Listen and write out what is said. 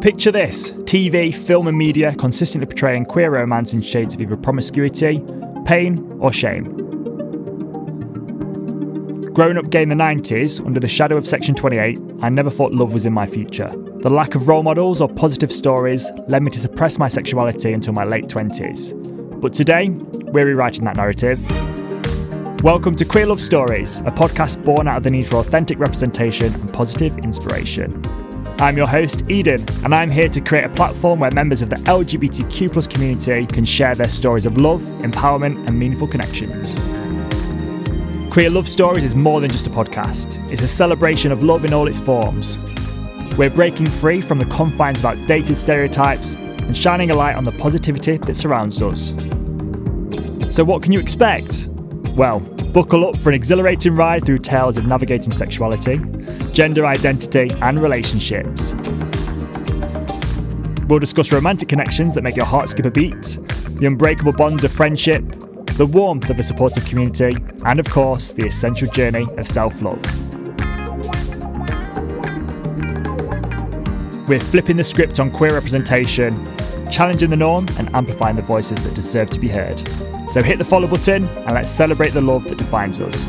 Picture this TV, film, and media consistently portraying queer romance in shades of either promiscuity, pain, or shame. Growing up gay in the 90s, under the shadow of Section 28, I never thought love was in my future. The lack of role models or positive stories led me to suppress my sexuality until my late 20s. But today, we're rewriting that narrative. Welcome to Queer Love Stories, a podcast born out of the need for authentic representation and positive inspiration. I'm your host, Eden, and I'm here to create a platform where members of the LGBTQ community can share their stories of love, empowerment, and meaningful connections. Queer Love Stories is more than just a podcast, it's a celebration of love in all its forms. We're breaking free from the confines of outdated stereotypes and shining a light on the positivity that surrounds us. So, what can you expect? Well, buckle up for an exhilarating ride through tales of navigating sexuality, gender identity, and relationships. We'll discuss romantic connections that make your heart skip a beat, the unbreakable bonds of friendship, the warmth of a supportive community, and of course, the essential journey of self love. We're flipping the script on queer representation, challenging the norm, and amplifying the voices that deserve to be heard. So hit the follow button and let's celebrate the love that defines us.